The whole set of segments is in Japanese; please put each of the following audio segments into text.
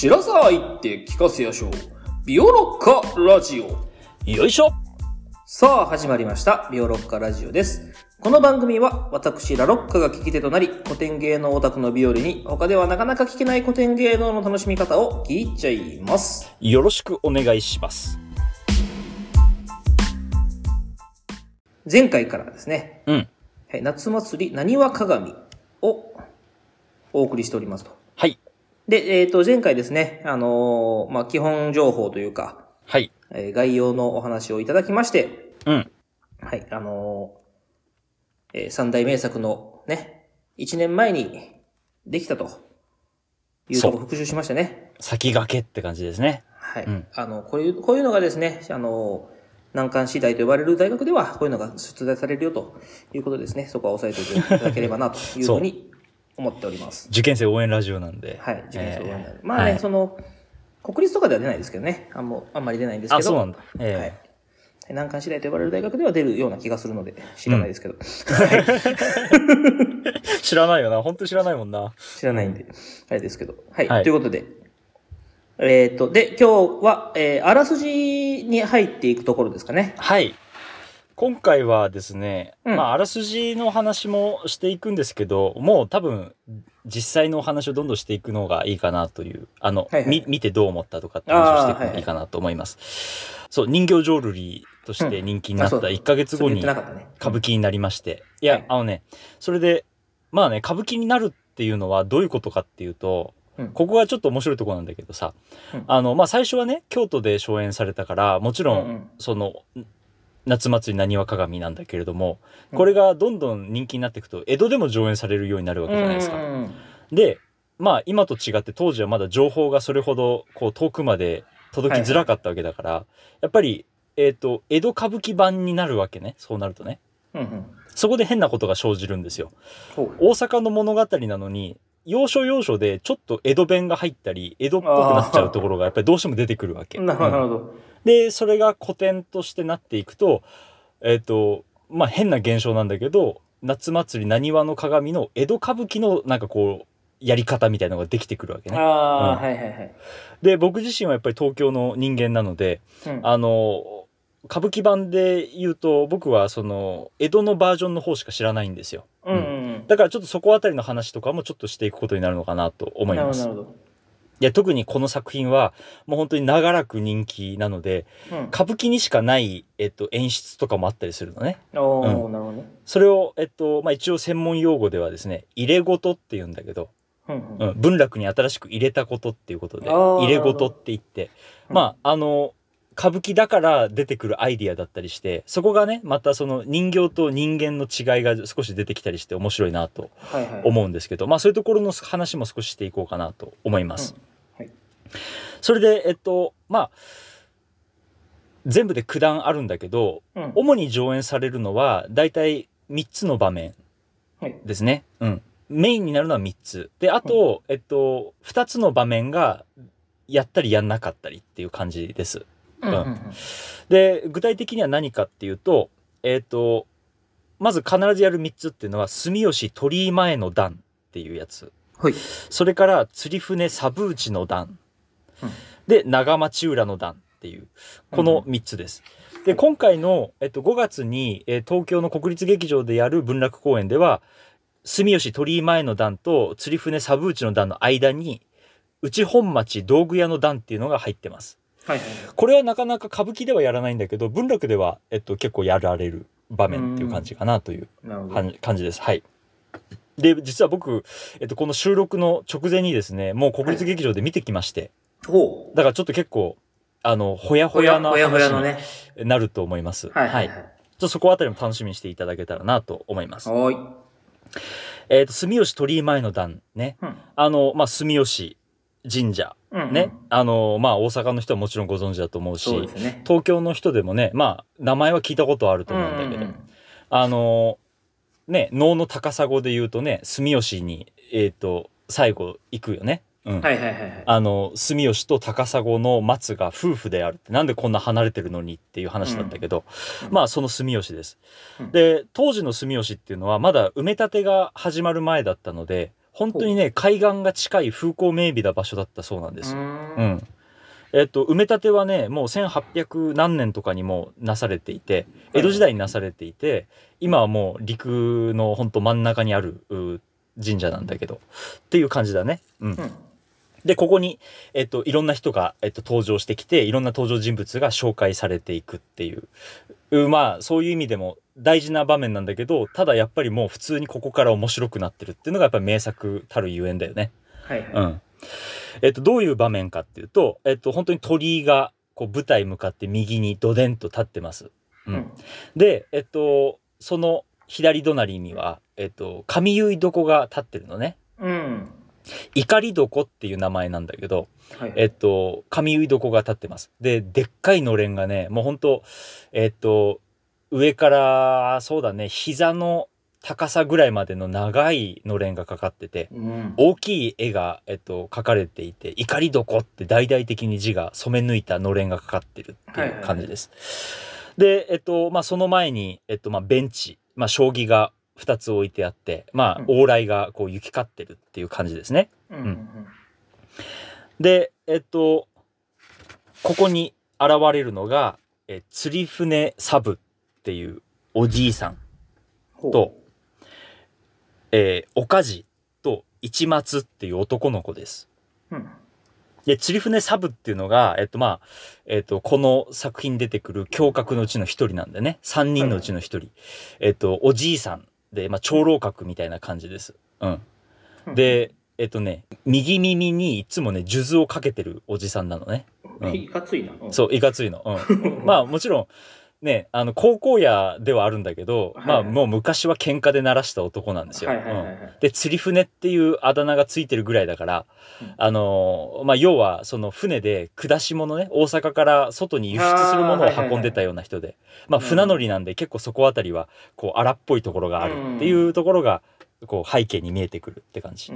白沢行って聞かせやしょう。ビオロッカラジオ。よいしょさあ、始まりました。ビオロッカラジオです。この番組は、私、ラロッカが聞き手となり、古典芸能オタクのビオリに、他ではなかなか聞けない古典芸能の楽しみ方を聞いちゃいます。よろしくお願いします。前回からですね、うん。はい、夏祭りなにわ鏡をお送りしておりますと。はい。で、えっ、と、前回ですね、あのーまあ、基本情報というか、はい。えー概要のお話をいただきまして、うん。はい、あのーえー三大名作のね、一年前にできたというとこ復習しましたね。先駆けって感じですね。はい。うんあの、こういう、こういうのがですね、あのー難関次第と呼ばれる大学では、こういうのが出題されるよということですね。そこは押さえておいていただければなというふうに思っております。受験生応援ラジオなんで。はい、受験生応援団えーまあね、はいその、国立とかでは出ないですけどね。あんもあんまり出ないんですけど。あ、そうなんだ。えはいえ。難関次第と呼ばれる大学では出るような気がするので、知らないですけど。知らないよな。本当に知らないもんな。知らないんで、あれですけど。はい。はいということで、えっ、と、で、今日は、えーあらすじに入っていくところですかね。はい。今回はですね、うん。まあ、あらすじの話もしていくんですけど、もう多分、実際のお話をどんどんしていくのがいいかなという、あの、はいはい。み見てどう思ったとかって話をしていくのがいいかなと思います。そう、人形浄瑠璃として人気になったうんあそう1ヶ月後に。歌舞伎になりまして。いや、はい。あのね、それで、まあね、歌舞伎になるっていうのはどういうことかっていうと、うん。ここがちょっと面白いところなんだけどさ、うん。あの、まあ最初はね、京都で初演されたから、もちろん。その、夏祭りなにわ鏡なんだけれども、うんこれがどんどん人気になっていくと、江戸でも上演されるようになるわけじゃないですか。で、まあ今と違って当時はまだ情報がそれほどこう遠くまで届きづらかったわけだから、やっぱり、えっ、と、江戸歌舞伎版になるわけね。そうなるとね。うんうん。そこで変なことが生じるんですよ。大阪の物語なのに、要所要所でちょっと江戸弁が入ったり、江戸っぽくなっちゃうところがやっぱりどうしても出てくるわけ。なるほど、なうんるほど。で、それが古典としてなっていくと、えっ、と、まあ変な現象なんだけど、夏祭りなにわの鏡の江戸歌舞伎のなんかこう、やり方みたいなのができてくるわけね。ああ、うんはいはいはい。で、僕自身はやっぱり東京の人間なので、うんあの、歌舞伎版で言うと、僕はその、江戸のバージョンの方しか知らないんですよ。うんうんだからちょっとそこあたりの話とかもちょっとしていくことになるのかなとうん。思います。なるほど、ないや、特にこの作品はもう本当に長らく人気なので、ど。うん。歌舞伎にしかない、えっと、演出とかもあったりするのね。うなるほどね。それを、えっと、まあ、一応専門用語ではですね、入れ事って言うんだけど、うんううん。ん、文楽に新しく入れたことっていうことで、入れ事って言って、うんまあ、あの、歌舞伎だから出てくるアイディアだったりして、そこがね、またその人形と人間の違いが少し出てきたりして面白いなとはいはい。思うんですけど、まあそういうところの話も少ししていこうかなと思います。うんはいそれで、えっと、まあ、全部で9段あるんだけど、うん。主に上演されるのは、だいたい3つの場面はい。ですね。うん。メインになるのは3つ。で、あと、えっと、2つの場面が、やったりやんなかったりっていう感じです。うんうんうん。で、具体的には何かっていうと、えっと、まず必ずやる3つっていうのは、住吉鳥居前の段っていうやつ。はい。それから、釣り船サブーチの段。うんで、長町浦の段っていう、この3つです。で、今回の、えっと、5月に、えー東京の国立劇場でやる文楽公演では、住吉鳥居前の段と釣り船サブーチの段の間に、内本町道具屋の段っていうのが入ってます。はいはい。これはなかなか歌舞伎ではやらないんだけど、文楽では、えっと、結構やられる場面っていう感じかなという感じです。はい。で、実は僕、えっと、この収録の直前にですね、もう国立劇場で見てきまして、ほう。だからちょっと結構、あの、ほやほやなほやほやの話ね。になると思います。はいはいはい。ちょっとそこあたりも楽しみにしていただけたらなと思います。はーい。えっと、住吉鳥居前の段ね。うん。あの、まあ、住吉神社。うんうんね。あの、まあ、大阪の人はもちろんご存知だと思うし、そうね。東京の人でもね、まあ、名前は聞いたことあると思うんだけど、うんうんあのね、能の高砂で言うとね、住吉に、えっ、と、最後行くよね。うん。はいはいはいはい。あの、住吉と高砂の松が夫婦であるって、なんでこんな離れてるのにっていう話なんだけど、うんまあその住吉です。うんで、当時の住吉っていうのはまだ埋め立てが始まる前だったので、本当にね、海岸が近い風光明媚な場所だったそうなんです。う。うんん。えっと、埋め立てはね、もう1800何年とかにもなされていて、江戸時代になされていて、今はもう陸の本当真ん中にあるう神社なんだけど、っていう感じだね。うん。うん。で、ここに、えっと、いろんな人が、えっと、登場してきて、いろんな登場人物が紹介されていくっていう。うまあ、そういう意味でも大事な場面なんだけど、ただやっぱりもう普通にここから面白くなってるっていうのがやっぱり名作たるゆえんだよね。はいはい。うん。えっと、どういう場面かっていうと、えっと、本当に鳥居が、こう、舞台向かって右にドデンと立ってます。ううんん。で、えっと、その左隣には、えっと、神結床が立ってるのね。うん。怒り床っていう名前なんだけど、はい。えっと、神結床が立ってます。で、でっかいのれんがね、もうほんと、えっと、上から、そうだね、膝の高さぐらいまでの長いのれんがかかってて、うん。大きい絵が、えっと、描かれていて、怒り床って大々的に字が染め抜いたのれんがかかってるっていう感じです。で、えっと、まあ、その前に、えっと、まあ、ベンチ、まあ、将棋が2つ置いてあって、まあ、うん往来がこう行き交ってるっていう感じですね。うん。うん。で、えっと、ここに現れるのが、え釣り船サブっていうおじいさんと、えー、おかじと市松っていう男の子です。うん。で、釣り船サブっていうのが、えっとまあ、えっと、この作品に出てくる侠客のうちの一人なんでね、三人のうちの一人。えっと、おじいさんで、まあ、長老閣みたいな感じです。うん。で、えっとね、右耳にいつもね、数珠をかけてるおじさんなのね。うんいかついな。うんそう、いかついの。うん。まあもちろん、ね、あの、高校野ではあるんだけど、はいまあもう昔は喧嘩で鳴らした男なんですよ。で、釣り船っていうあだ名がついてるぐらいだから、うん。あのーまあ要はその船で下し物ね、大阪から外に輸出するものを運んでたような人で、まあ船乗りなんで結構そこあたりは、こう荒っぽいところがあるっていうところが、こう背景に見えてくるって感じ。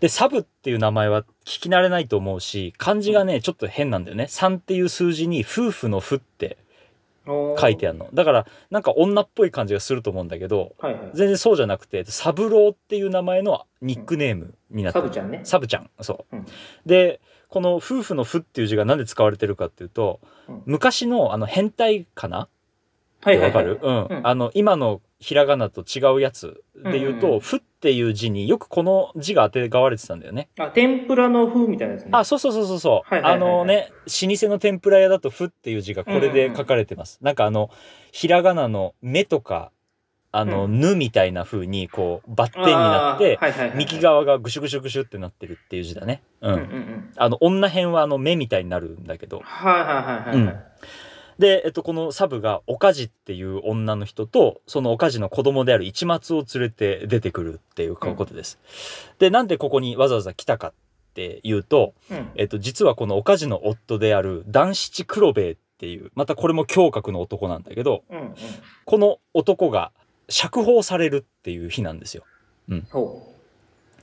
で、サブっていう名前は聞き慣れないと思うし、漢字がね、ちょっと変なんだよね。3っていう数字に夫婦の夫ってど。書いてあるの。だから、なんか女っぽい感じがすると思うんだけど、はいはい。全然そうじゃなくて、サブローっていう名前のニックネームになってる。サブちゃんね。サブちゃん。そう。うんで、この夫婦の夫っていう字がなんで使われてるかっていうと、うん昔のあの変態かな？はいはいはい。わかる、うん、うんあの、今のひらがなと違うやつで言うと、うんうんうんふっていう字によくこの字が当てがわれてたんだよね。あ、天ぷらの風みたいなやつね。あ、そうそうそうそうそう。はいはいはいはいあのね、老舗の天ぷら屋だと、ふっていう字がこれで書かれてます。なんかあの、ひらがなの目とか、あの、うぬみたいな風に、こう、バッテンになって、はいはいはい、右側がぐしゅぐしゅぐしゅってなってるっていう字だね。うん。うんうんうん。あの、女編はあの、目みたいになるんだけど。はいはいはいはい。うんで、えっと、このサブが、おかじっていう女の人と、そのおかじの子供である市松を連れて出てくるっていうことです。で、なんでここにわざわざ来たかっていうと、うん。えっと、実はこのおかじの夫である男七黒兵衛っていう、またこれも胸郭の男なんだけど、うんうん。この男が釈放されるっていう日なんですよ。ほ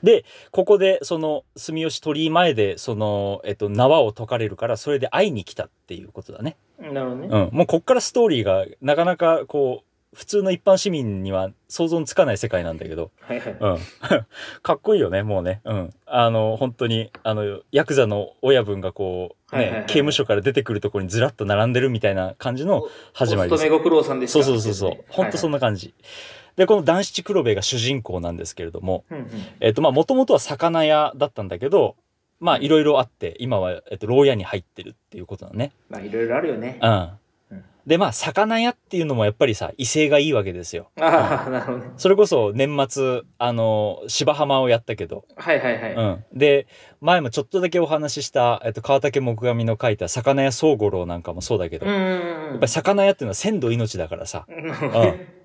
で、ここで、その、住吉鳥居前で、その、えっと、縄を解かれるから、それで会いに来たっていうことだね。う。なるほどね。うん。もうこっからストーリーが、なかなか、こう、普通の一般市民には想像につかない世界なんだけど、はいはい。うん。かっこいいよね、もうね。うん。あの、本当に、あの、ヤクザの親分がこう、ね、はいはいはい刑務所から出てくるところにずらっと並んでるみたいな感じの始まりです。お勤めご苦労さんでした。そうそうそうそう。本当そんな。な感じ。で、この男七黒兵衛が主人公なんですけれども、うんうん。えっ、と、まあ、もともとは魚屋だったんだけど、まあ、いろいろあって、今は、えっと、牢屋に入ってるっていうことだね。まあいろいろあるよね。うん。うんで、まあ、魚屋っていうのもやっぱりさ、威勢がいいわけですよ。ああ、なるほどね。それこそ年末、あの、芝浜をやったけど、はいはいはい。うん。で、前もちょっとだけお話しした、えっと、川竹木上の書いた魚屋宗五郎なんかもそうだけど、うんや。っぱり魚屋っていうのは鮮度命だからさ、うん。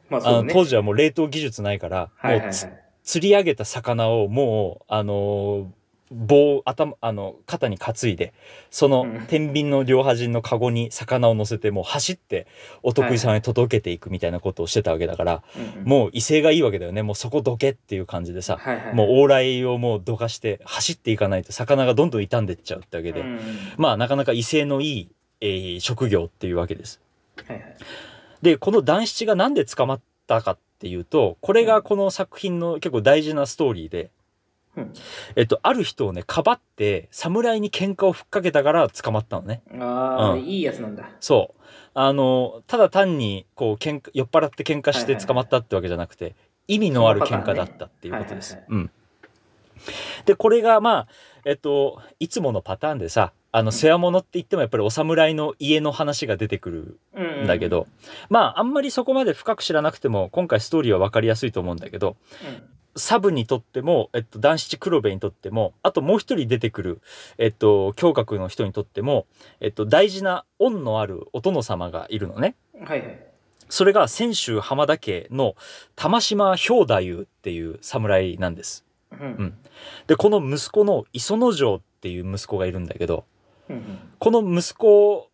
まああの。当時はもう冷凍技術ないから、はいはいはいもうつ釣り上げた魚をもう、あのー棒、頭、あの、肩に担いで、そのうん天秤の両端のカゴに魚を乗せて、もう走って、お得意さんに届けていくみたいなことをしてたわけだから、うんうんもう威勢がいいわけだよね。もうそこどけっていう感じでさ、はいはい。もう往来をもうどかして走っていかないと魚がどんどん傷んでっちゃうってわけで、うんうんまあなかなか威勢のいい、えー職業っていうわけです。はいはい。で、この男七がなんで捕まったかっていうと、これがこの作品の結構大事なストーリーで、うんえっと、ある人をね、かばって、侍に喧嘩をふっかけたから捕まったのね。ああ、うんいいやつなんだ。そう。あの、ただ単に、こう、喧嘩、酔っ払って喧嘩して捕まったってわけじゃなくて、意味のある喧嘩だったっていうことです。はいうん。で、これが、まあ、えっと、いつものパターンでさ、あの、世話物って言ってもやっぱりお侍の家の話が出てくるうんんだけど、まあ、あんまりそこまで深く知らなくても、今回ストーリーは分かりやすいと思うんだけど、サブにとっても、えっと、男七黒部にとっても、あともう一人出てくる、えっと、胸郭の人にとっても、えっと、大事な恩のあるお殿様がいるのね。うん。はいはい。それが泉州浜田家の玉島兵太夫っていう侍なんです。うんうんで、この息子の磯之丞っていう息子がいるんだけど、うんこの息子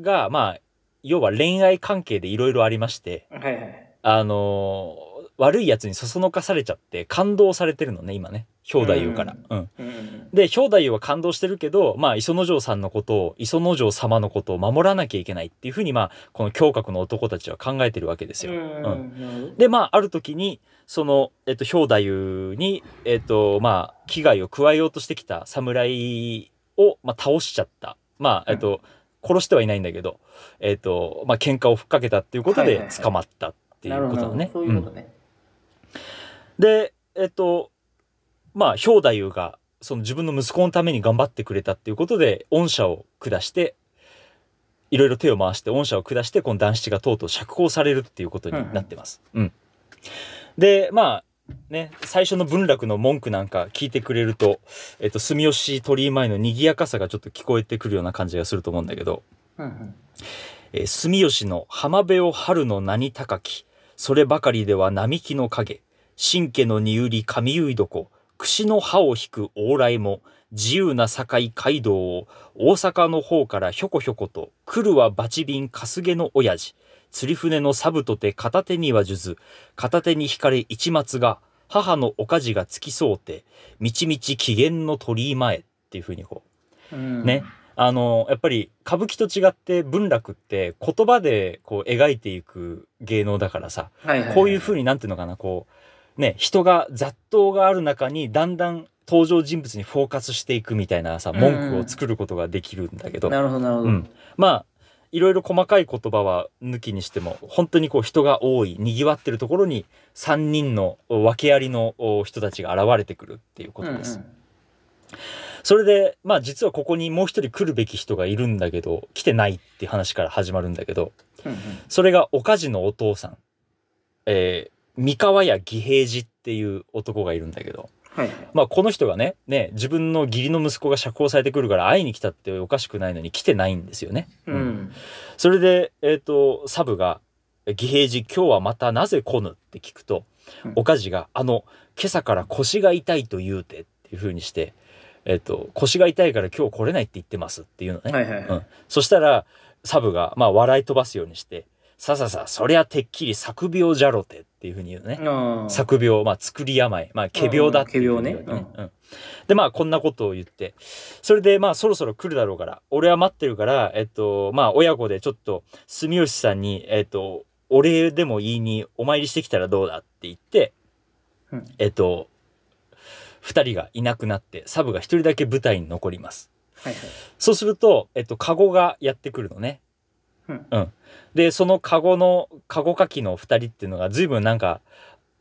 が、まあ、要は恋愛関係でいろいろありまして、うん。はいはい。あのー悪い奴にそそのかされちゃって感動されてるのね、今ね。兵太夫から。うん。うんうんで、兵太夫は感動してるけど、まあ、磯之丞さんのことを、磯之丞様のことを守らなきゃいけないっていうふうに、まあ、この胸郭の男たちは考えてるわけですよ。うん。で、まあ、ある時に、その、えっと、兵太夫に、えっと、まあ、危害を加えようとしてきた侍を、まあ、倒しちゃった。まあ、えっと、殺してはいないんだけど、えっと、まあ、喧嘩をふっかけたっていうことで捕まったっていうことだね。そういうことね。で、えっと、まあ、兵太夫が、その自分の息子のために頑張ってくれたっていうことで、恩赦を下して、いろいろ手を回して恩赦を下して、この男子がとうとう釈放されるっていうことになってます。うん。で、まあ、ね、最初の文楽の文句なんか聞いてくれると、えっと、住吉鳥居前の賑やかさがちょっと聞こえてくるような感じがすると思うんだけど、うんうん。えー住吉の浜辺を春の名に高き、そればかりでは並木の影、神家のにうり上結い床、串の葉を引く往来も、自由な境街道を大阪の方からひょこひょこと、来るはバチビンかすげの親父、釣り船のサブとて片手には数珠、片手に引かれ一松が、母のおかじが付き添うて、みちみち機嫌の鳥居前っていうふうにこう、うんね。あの、やっぱり歌舞伎と違って文楽って言葉でこう描いていく芸能だからさ。こういう風になんていうのかな、こう、ね、人が雑踏がある中にだんだん登場人物にフォーカスしていくみたいなさ、文句を作ることができるんだけど、なるほどなるほど。うん。まあ、いろいろ細かい言葉は抜きにしても、本当にこう人が多い、賑わってるところに3人の訳ありのお人たちが現れてくるっていうことです。うんそれで、まあ実はここにもう一人来るべき人がいるんだけど、来てないっていう話から始まるんだけど、うんうん。それが岡地のお父さん、えー、三河屋義平次っていう男がいるんだけど、はいはい。まあこの人がね、ね、自分の義理の息子が釈放されてくるから会いに来たっておかしくないのに来てないんですよね。うん。それで、えっ、と、サブが、義平次今日はまたなぜ来ぬって聞くと、うん岡地が、あの、今朝から腰が痛いと言うてっていう風にして、えっ、と、腰が痛いから今日来れないって言ってますっていうのね。はいはいはいうん。そしたら、サブが、まあ笑い飛ばすようにして、さささ、そりゃてっきり作病じゃろてっていう風に言うのね。作病、まあ作り病、まあ仮病だっていうふう病ね。うん。で、まあこんなことを言って、それでまあそろそろ来るだろうから、俺は待ってるから、えっと、まあ親子でちょっと住吉さんに、えっと、お礼でも言いにお参りしてきたらどうだって言って、うん。えっと、二人がいなくなって、サブが一人だけ舞台に残ります。はいはい。そうすると、えっと、カゴがやってくるのね。うんうん。で、そのカゴの、カゴかきの二人っていうのが随分なんか、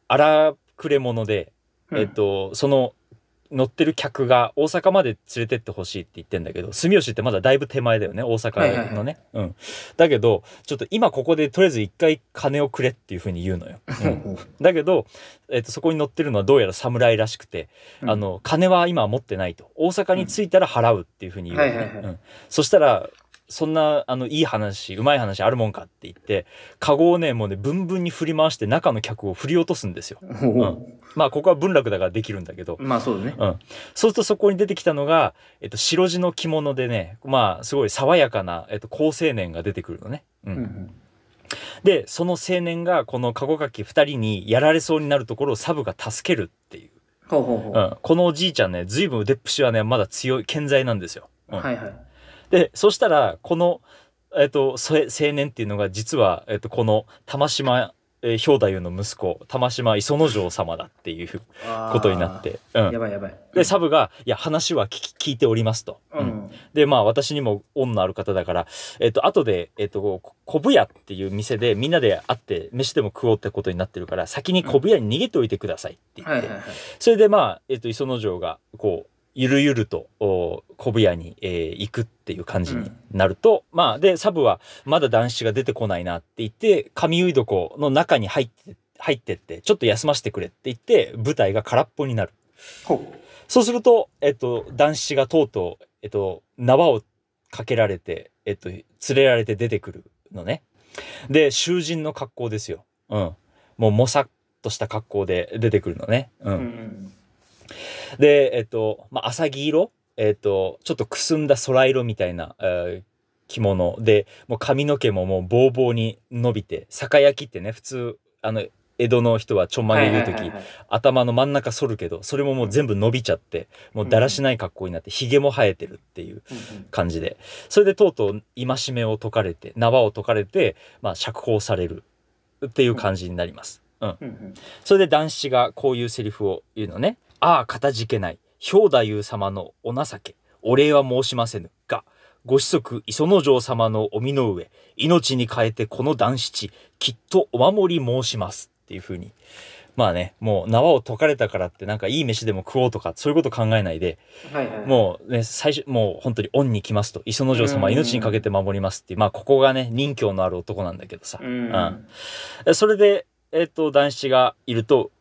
荒くれ者で、うんえっと、その、乗ってる客が大阪まで連れてってほしいって言ってんだけど、住吉ってまだだいぶ手前だよね、大阪のね。うん。だけど、ちょっと今ここでとりあえず一回金をくれっていうふうに言うのよ。うんだけど、えっと、そこに乗ってるのはどうやら侍らしくて、うんあの、金は今は持ってないと。大阪に着いたら払うっていうふうに言うのね。はいはいはいうんそしたら、そんな、あの、いい話、うまい話あるもんかって言って、カゴをね、もうね、ブンブンに振り回して中の客を振り落とすんですよ。ほうほうまあ、ここは文楽だからできるんだけど、まあそうだね。うん。そうするとそこに出てきたのが、えっと、白地の着物でね、まあ、すごい爽やかな、えっと、好青年が出てくるのね。うん。うんうんで、その青年が、このカゴかき二人にやられそうになるところをサブが助けるっていう。ほうほうほう。うん。このおじいちゃんね、随分腕っぷしはね、まだ強い、健在なんですよ。うんはいはい。で、そしたら、この、えっと、それ青年っていうのが、実は、えっと、この玉島えー、兵太夫の息子、玉島磯之丞様だっていうことになって。うんや。ばいやばい。で、サブが、いや、話は聞き聞いておりますと。う。ん。で、まあ、私にも恩のある方だから、えっ、と、後で、えっ、と、こ小部屋っていう店でみんなで会って、飯でも食おうってことになってるから、先に小部屋に逃げておいてくださいって言って。はいはいはい。それで、まあ、えっ、と、磯之丞が、こう、ゆるゆると、お小部屋に、えー行くっていう感じになると、まあ、で、サブは、まだ男子が出てこないなって言って、上湯床の中に入って、入ってって、ちょっと休ませてくれって言って、舞台が空っぽになる。そうすると、えっと、男子がとうとう、えっと、縄をかけられて、えっと、連れられて出てくるのね。で、囚人の格好ですよ。うん。もう、もさっとした格好で出てくるのね。う。うんん。で、えっと、まあ、浅黄色？えっと、ちょっとくすんだ空色みたいな、えー着物で、もう髪の毛ももうボーボーに伸びて、酒焼きってね、普通、あの、江戸の人はちょんまげ言うとき、はいはいはいはい頭の真ん中反るけど、それももう全部伸びちゃって、もうだらしない格好になって、髭も生えてるっていううん感じで。それでとうとう戒めを解かれて、縄を解かれて、まあ釈放されるっていう感じになります。うん。うんうんそれで男子がこういうセリフを言うのね。ああ、かたじけない。兵太夫様のお情け。お礼は申しませぬ。が、ご子息磯之丞様のお身の上、命に変えてこの男子、きっとお守り申します。っていう風に。まあね、もう縄を解かれたからってなんかいい飯でも食おうとか、そういうこと考えないで、はいはい。もうね、最初、もう本当に恩に来ますと、磯之丞様は命にかけて守りますっていう、まあここがね、任教のある男なんだけどさ。うん。うんそれで、えっ、と、男子がいると、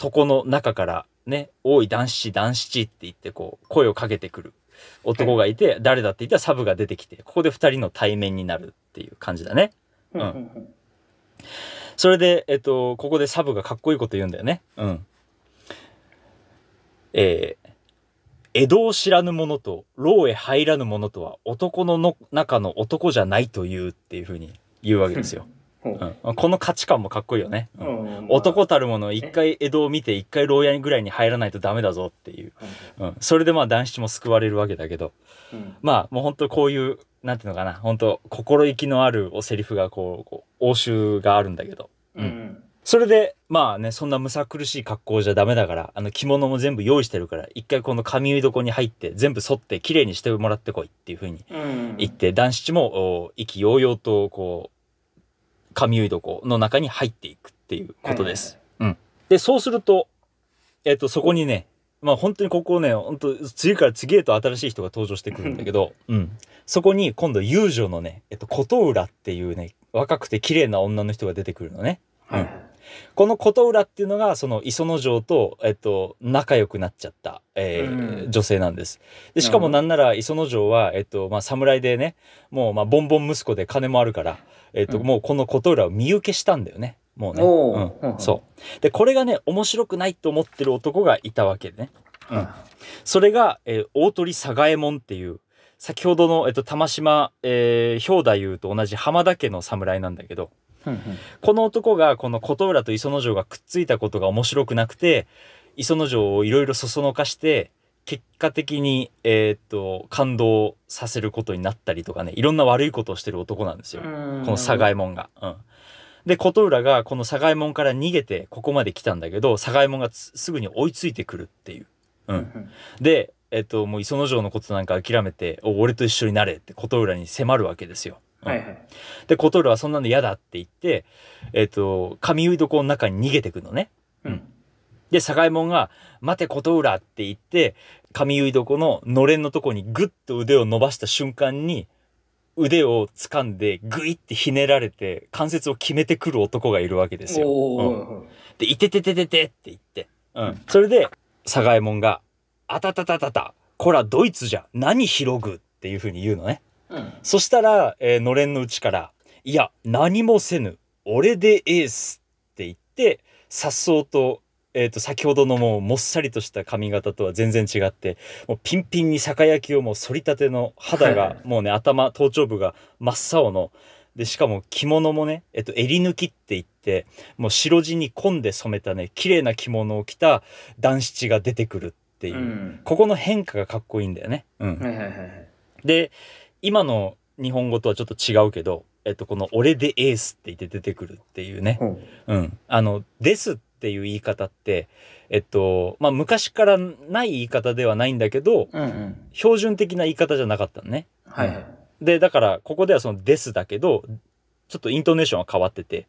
床の中からね、おい男子、男子って言って、こう、声をかけてくる男がいて、誰だって言ったらサブが出てきて、ここで二人の対面になるっていう感じだね。うんうんうんそれで、えっ、と、ここでサブがかっこいいこと言うんだよね。うん。えー江戸を知らぬ者と、牢へ入らぬ者とは、男のの中の男じゃないというっていうふうに言うわけですよ。ほううん、この価値観もかっこいいよね。うん。うん。男たる者一回江戸を見て一回牢屋ぐらいに入らないとダメだぞっていう、うん、それでまあ男子も救われるわけだけど。うん。まあもう本当こういうなんていうのかな。本当心意気のあるおセリフがこう応酬があるんだけど。うん。うん。それでまあねそんなむさ苦しい格好じゃダメだからあの着物も全部用意してるから一回この髪床に入って全部剃って綺麗にしてもらってこいっていう風にうん。言って男子もお意気揚々とこう髪床の中に入っていくっていうことです。うん。で、そうすると、えっ、と、そこにね、まあ本当にここね、本当次から次へと新しい人が登場してくるんだけど、うん。そこに今度遊女のね、えっと、琴浦っていうね、若くて綺麗な女の人が出てくるのね。はいはいこの琴浦っていうのが、その磯之丞と、えっと、仲良くなっちゃった、えーうん女性なんです。で、しかもなんなら磯之丞は、えっと、まあ、侍でね、もう、まあ、ボンボン息子で金もあるから、えっと、うんもうこの琴浦を見受けしたんだよね。もうね。うんうんそう。で、これがね、面白くないと思ってる男がいたわけでね。うんそれが、えー大鳥佐賀右衛門っていう、先ほどの、えっと、玉島、えー、兵太夫と同じ浜田家の侍なんだけど、うんこの男がこの琴浦と磯之丞がくっついたことが面白くなくて、磯之丞をいろいろそそのかして、結果的に、えーっと、感動させることになったりとかね、いろんな悪いことをしてる男なんですよ。うんこの佐賀右衛門が。うん。で、琴浦がこの佐賀右衛門から逃げてここまで来たんだけど、佐賀右衛門がつすぐに追いついてくるっていう。う。うんんで、えっと、もう磯之丞のことなんか諦めて、お俺と一緒になれって琴浦に迫るわけですよ。うんはいはいで、琴浦はそんなの嫌だって言って、えっ、と、髪結い床の中に逃げてくのね。うんで、佐賀右衛門が、待て琴浦って言って、髪結い床ののれんのとこにグッと腕を伸ばした瞬間に、腕を掴んでグイってひねられて関節を決めてくる男がいるわけですよ。うんで、いてててててって言って。うん。それで、佐賀右衛門が、あたたたたた、こらドイツじゃ、何広ぐっていう風に言うのね。うんそしたら、えーのれんのうちから、いや、何もせぬ、俺でエースって言って、さっそうと、えっ、と、先ほどのもうもっさりとした髪型とは全然違って、もうピンピンに酒焼きをもう反りたての肌はいが、もうね、頭、頭頂部が真っ青の、で、しかも着物もね、えっと、襟抜きって言って、もう白地に紺で染めたね、綺麗な着物を着た男七が出てくるっていう、うんここの変化がかっこいいんだよね。うん。はいはいはいはいで、今の日本語とはちょっと違うけど、えっと、この俺でエースって言って出てくるっていうね。ほううん。あの、ですっていう言い方って、えっと、まあ、昔からない言い方ではないんだけど、うんうん。標準的な言い方じゃなかったのね。はいはい。で、だから、ここではそのですだけど、ちょっとイントネーションは変わってて、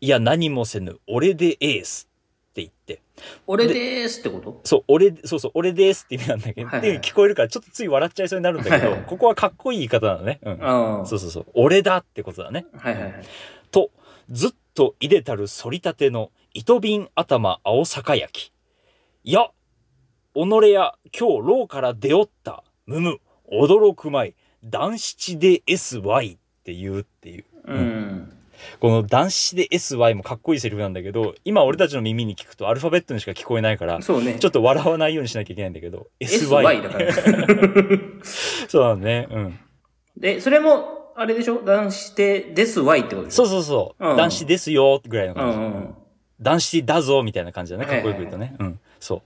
いや、何もせぬ、俺でエースって言って、俺でーすってこと？そう、俺、そうそう、俺ですって意味なんだけど、はいはいって聞こえるから、ちょっとつい笑っちゃいそうになるんだけど、はいはいここはかっこいい言い方なのね。うん。そうそうそう。俺だってことだね。はいはいはい。と、ずっといでたる反りたての糸瓶頭青坂焼き。いや、己や今日牢から出おった、むむ、驚くまい、男七で SY って言うっていう。うん。この男子で SY もかっこいいセリフなんだけど、今俺たちの耳に聞くとアルファベットにしか聞こえないから、そうね。ちょっと笑わないようにしなきゃいけないんだけど、SY だから。そうだね。うん。で、それも、あれでしょ？男子で、ですわいってことでしょ？そうそうそう。うん男子ですよ、ぐらいのう感じ。んうん男子だぞ、みたいな感じだね。かっこよく言うとね。うん。そう。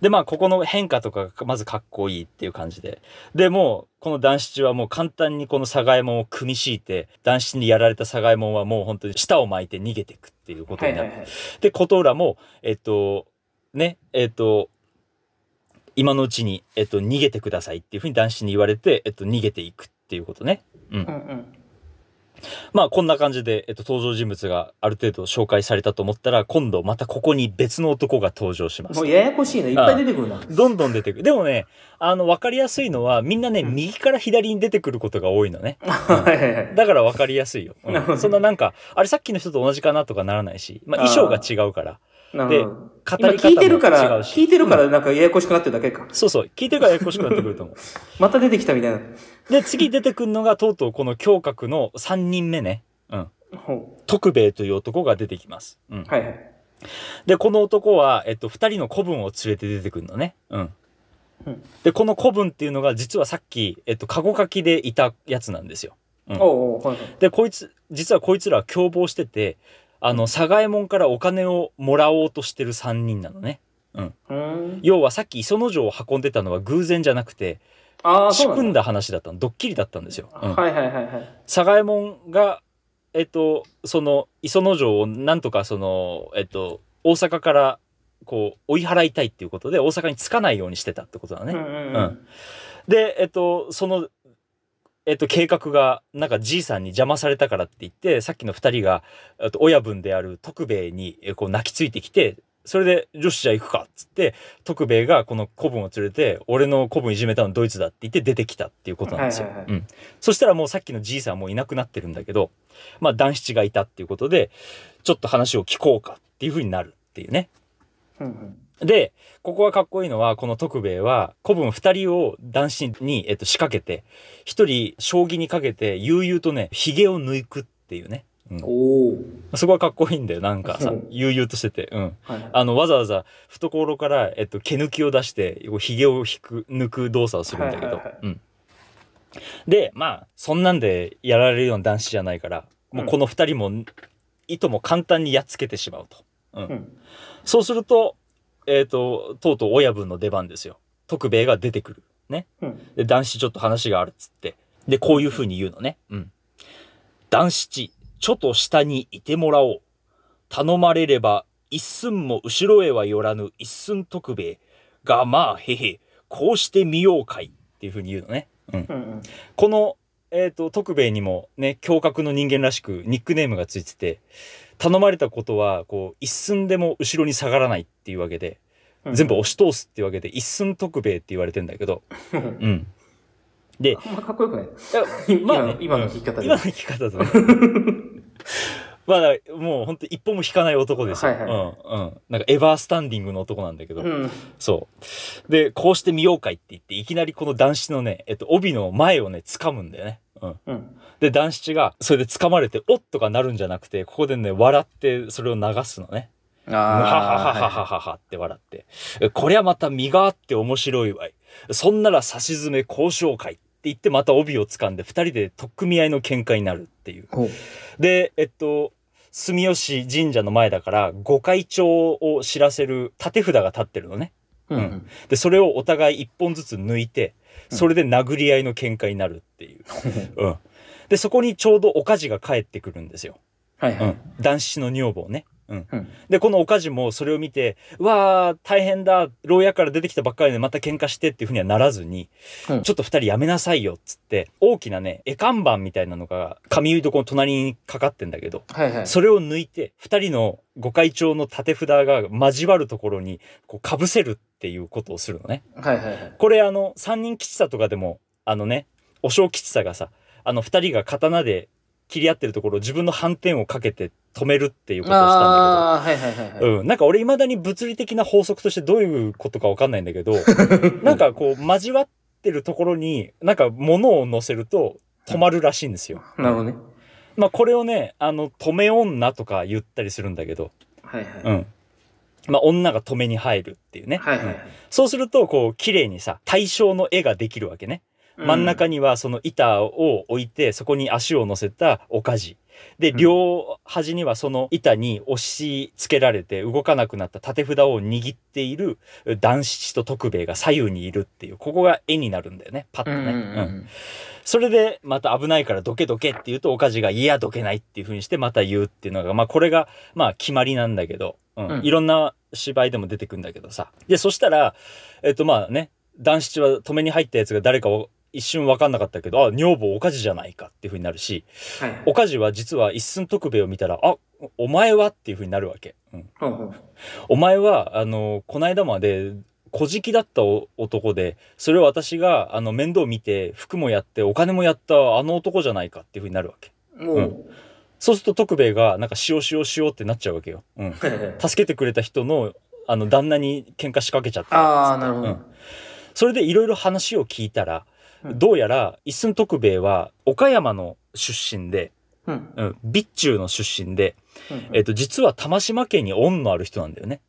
で、まあ、ここの変化とかがまずかっこいいっていう感じで。で、もう、この男子はもう簡単にこのサガエモンを組み敷いて、男子にやられたサガエモンはもう本当に舌を巻いて逃げていくっていうことになる。で、琴浦も、えっと、ね、えっと、今のうちに、えっと、逃げてくださいっていうふうに男子に言われて、えっと、逃げていくっていうことね。うんうんうん。まあこんな感じで、えっと、登場人物がある程度紹介されたと思ったら、今度またここに別の男が登場しますもう。ややこしいのいっぱい出てくるな。どんどん出てくる。でもね、あの、わかりやすいのは、みんなね、うん右から左に出てくることが多いのね。はいはいはい。だからわかりやすいよ。うんそんななんか、あれさっきの人と同じかなとかならないし、まあ衣装が違うから。で。語今り方聞いてるから、うし聞いてるからなんかややこしくなってるだけか。そうそう。聞いてからややこしくなってくると思う。また出てきたみたいな。で、次出てくるのが、とうとうこの胸郭の3人目ね。うん。ほ徳兵衛という男が出てきます。うんう。。はいはい。で、この男は、えっと、二人の子分を連れて出てくるのね。うん。うんで、この子分っていうのが、実はさっき、えっと、カゴかきでいたやつなんですよ。うんおうおう。で、こいつ、実はこいつらは共謀してて、あの、佐賀右衛門からお金をもらおうとしてる三人なのね。うーん。要はさっき磯之丞を運んでたのは偶然じゃなくて、ああ、仕。組んだ話だったの。ドッキリだったんですよ。うんはいはいはいはい。佐賀門が、えっと、その、磯之丞をなんとかその、えっと、大阪から、こう、追い払いたいっていうことで、大阪に着かないようにしてたってことだね。うんうんううんん。で、えっと、その、えっと、計画が、なんかじいさんに邪魔されたからって言って、さっきの二人が、えっと、親分である徳兵衛に、えこう、泣きついてきて、それで、よし、じゃあ行くかっつって、徳兵衛がこの子分を連れて、俺の子分いじめたのドイツだって言って出てきたっていうことなんですよ。うん。そしたらもうさっきのじいさんはもういなくなってるんだけど、まあ、男七がいたっていうことで、ちょっと話を聞こうかっていう風になるっていうね。うんうんで、ここがかっこいいのは、この徳兵衛は、子分二人を男子に、えっと、仕掛けて、一人、将棋にかけて、悠々とね、髭を抜くっていうね。うんおお。そこはかっこいいんだよ、なんかさうん、悠々としてて。うん。はいはい。あの、わざわざ、懐から、えっと、毛抜きを出して、こう髭を引く、抜く動作をするんだけど。で、まあ、そんなんでやられるような男子じゃないから、もうこの二人も、いとも簡単にやっつけてしまうと。うんうん。そうすると、えっ、と、とうとう親分の出番ですよ。徳兵衛が出てくる。ね。うん。で、男子ちょっと話があるっつって。で、こういう風に言うのね。うん。男七、ちょっと下にいてもらおう。頼まれれば、一寸も後ろへは寄らぬ一寸徳兵衛が、まあ、へへ、こうしてみようかい。っていう風に言うのね。うん。うんうん。この、えっ、と、徳兵衛にもね、胸郭の人間らしくニックネームがついてて、頼まれたことは、こう、一寸でも後ろに下がらないっていうわけで、うん全部押し通すっていうわけで、一寸徳兵衛って言われてんだけど、うんうん。で、まかっこよくないまあね、今の今の聞き方で今の聞き方だとね。まあ、もう本当一歩も引かない男ですよ。はいはい、うんうん。なんかエバースタンディングの男なんだけど、うん、そう。で、こうして見ようかいって言って、いきなりこの男子のね、えっと、帯の前をね、掴むんだよね。うん。うん、で、男子が、それで掴まれて、おっとかなるんじゃなくて、ここでね、笑って、それを流すのね。ハハ。ははははははって笑って。こりゃまた身があって面白いわい。そんなら差し詰め交渉会。言ってまた帯を掴んで、二人で取っ組み合いの喧嘩になるっていう。で、えっと、住吉神社の前だから、御開帳を知らせる縦札が立ってるのね。うんうんで、それをお互い一本ずつ抜いて、それで殴り合いの喧嘩になるっていう。うん。で、そこにちょうどおかじが帰ってくるんですよ。はいはい。うん。男子の女房ね。うん。うん。で、このおかじもそれを見て、うわー、大変だ、牢屋から出てきたばっかりでまた喧嘩してっていうふうにはならずに、うんちょっと二人やめなさいよ、っつって、大きなね、絵看板みたいなのが、髪床の隣にかかってんだけど、はいはい。それを抜いて、二人の御開帳の縦札が交わるところに、こう、被せるっていうことをするのね。はいはいはい。これあの、三人吉さとかでも、あのね、お正吉さがさ、あの二人が刀で切り合ってるところを自分の反転をかけて止めるっていうことをしたんだけど、ああー、はいはいはいはい。うん。なんか俺未だに物理的な法則としてどういうことかわかんないんだけど、なんかこう交わってるところに、なんか物を乗せると止まるらしいんですよ。なるほどね。まあこれをね、あの、止め女とか言ったりするんだけど、はいはい。うん。まあ女が止めに入るっていうね。はいはいはいうん。そうすると、こう、綺麗にさ、対象の絵ができるわけね。真ん中に。にはその板を置いて、そこに足を乗せたおかじ。で、うん両端にはその板に押し付けられて動かなくなった縦札を握っている男子と徳兵衛が左右にいるっていう、ここが絵になるんだよね。パッとね。うんうんううんん。それで、また危ないからどけどけって言うと、おかじが、いや、どけないっていう風にして、また言うっていうのが、まあ、これが、まあ、決まりなんだけど、うん。うんいろんな芝居でも出てくんだけどさ。で、そしたら、えっと、まあね、男子は止めに入ったやつが誰かを一瞬わかんなかったけど、あ、女房おかじじゃないかっていう風になるし、はいはい。おかじは実は一寸徳兵衛を見たら、あ、お前はっていう風になるわけ。うん。お前は、あの、この間まで、小じだったお男で、それを私が、あの、面倒見て、服もやって、お金もやった、あの男じゃないかっていう風になるわけ。もう、そうすると徳兵衛が、なんか、しようしようしようってなっちゃうわけよ。うん。助けてくれた人の、あの、旦那に喧嘩仕掛けちゃった。ああ、なるほど。うんそれでいろいろ話を聞いたら、うんどうやら、一寸徳兵衛は、岡山の出身で、うん。うん、備中の出身で、うんえっと、実は玉島家に恩のある人なんだよね。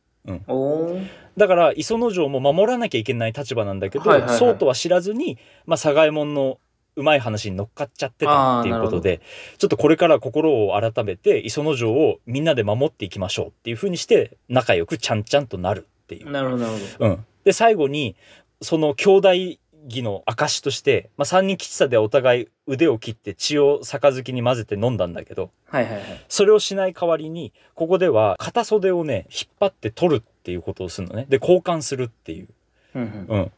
おーだから、磯之丞も守らなきゃいけない立場なんだけど、はいはいはいそうとは知らずに、まあ、佐賀右衛門のうまい話に乗っかっちゃってたっていうことで、ちょっとこれから心を改めて、磯之丞をみんなで守っていきましょうっていう風にして、仲良くちゃんちゃんとなるっていう。なるほど、なるほうん。で、最後に、その兄弟義の証として、まあ、三人吉さでお互い腕を切って血を杯に混ぜて飲んだんだけど、ど。はいはいはい。それをしない代わりに、ここでは片袖をね、引っ張って取るっていうことをするのね。で、交換するっていう。うんうん。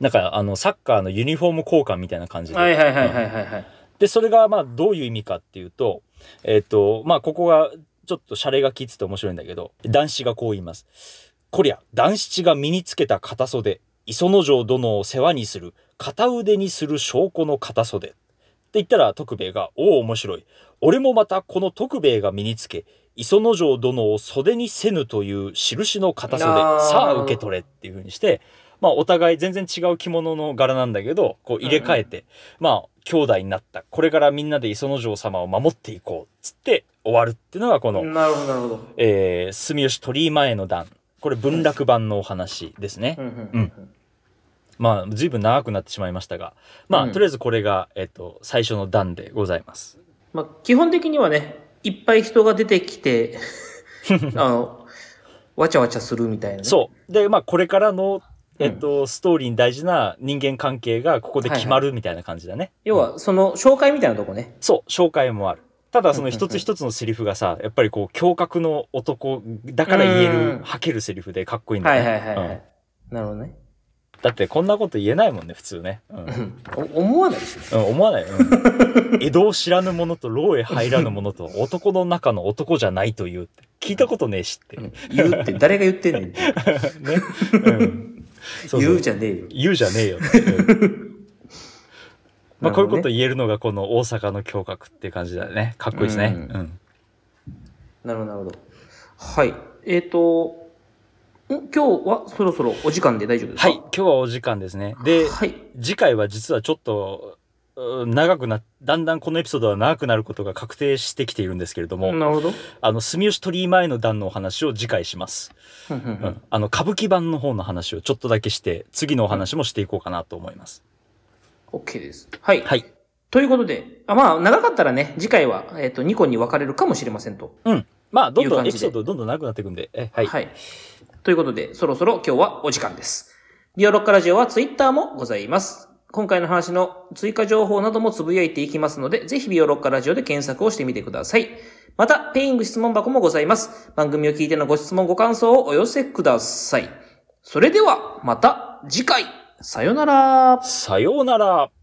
なんか、あの、サッカーのユニフォーム交換みたいな感じうん。で。はいはいはいはいはいはい。で、それが、まあ、どういう意味かっていうと、えっ、と、まあ、ここが、ちょっとシャレが効いてて面白いんだけど、男子がこう言います。こりゃ、男子が身につけた片袖、磯之丞殿を世話にする、片腕にする証拠の片袖。って言ったら、徳兵衛が、おお、面白い。俺もまたこの徳兵衛が身につけ、磯之丞殿を袖にせぬという印の片袖、さあ受け取れっていう風にして、まあお互い全然違う着物の柄なんだけど、こう入れ替えて、まあ兄弟になった。これからみんなで磯之丞様を守っていこう。つって終わるっていうのがこの、なるほど、なるほど。えー、住吉鳥居前の段。これ文楽版のお話ですね。うんうんうんまあ随分長くなってしまいましたが、まあ、うんとりあえずこれが、えっ、と、最初の段でございます。まあ、基本的にはね、いっぱい人が出てきて、あの、わちゃわちゃするみたいなね。そう。で、まあこれからの、えっ、と、ストーリーに大事な人間関係がここで決まるみたいな感じだね。要は、その、紹介みたいなとこね。そう、紹介もある。ただその一つ一つのセリフがさ、やっぱりこう、胸覚の男だから言えうんる、吐けるセリフでかっこいいんだはよね。いはいはいはい。うんなるほどね。だってこんなこと言えないもんね、普通ね。うん思わないですよ。うん、思わない。うん、江戸を知らぬ者と牢へ入らぬ者と男の中の男じゃないという。聞いたことねえしって。ね。言うって、誰が言ってんねん。うん。そうそう言うじゃねえよ。言うじゃねえよ まあ、こういうこと言えるのがこの大阪の胸郭っていう感じだよね。かっこいいですね。ううん。なるほど、なるほど。はい。えっ、と、ん今日はそろそろお時間で大丈夫ですか？はい。今日はお時間ですね。で、はい。次回は実はちょっと、うん長くな、だんだんこのエピソードは長くなることが確定してきているんですけれども、なるほど。あの、住吉鳥居前の段のお話を次回します。うん。あの、歌舞伎版の方の話をちょっとだけして、次のお話もしていこうかなと思います。OK です。はい。はい。ということで、あまあ、長かったらね、次回は、えっ、と、2個に分かれるかもしれませんと。うん。まあ、どんどんエピソードどんどん長くなっていくんで、え、はい。はい。ということで、そろそろ今日はお時間です。ビオロッカラジオはツイッターもございます。今回の話の追加情報などもつぶやいていきますので、ぜひビオロッカラジオで検索をしてみてください。また、ペイング質問箱もございます。番組を聞いてのご質問、ご感想をお寄せください。それでは、また次回。さよなら。さようなら。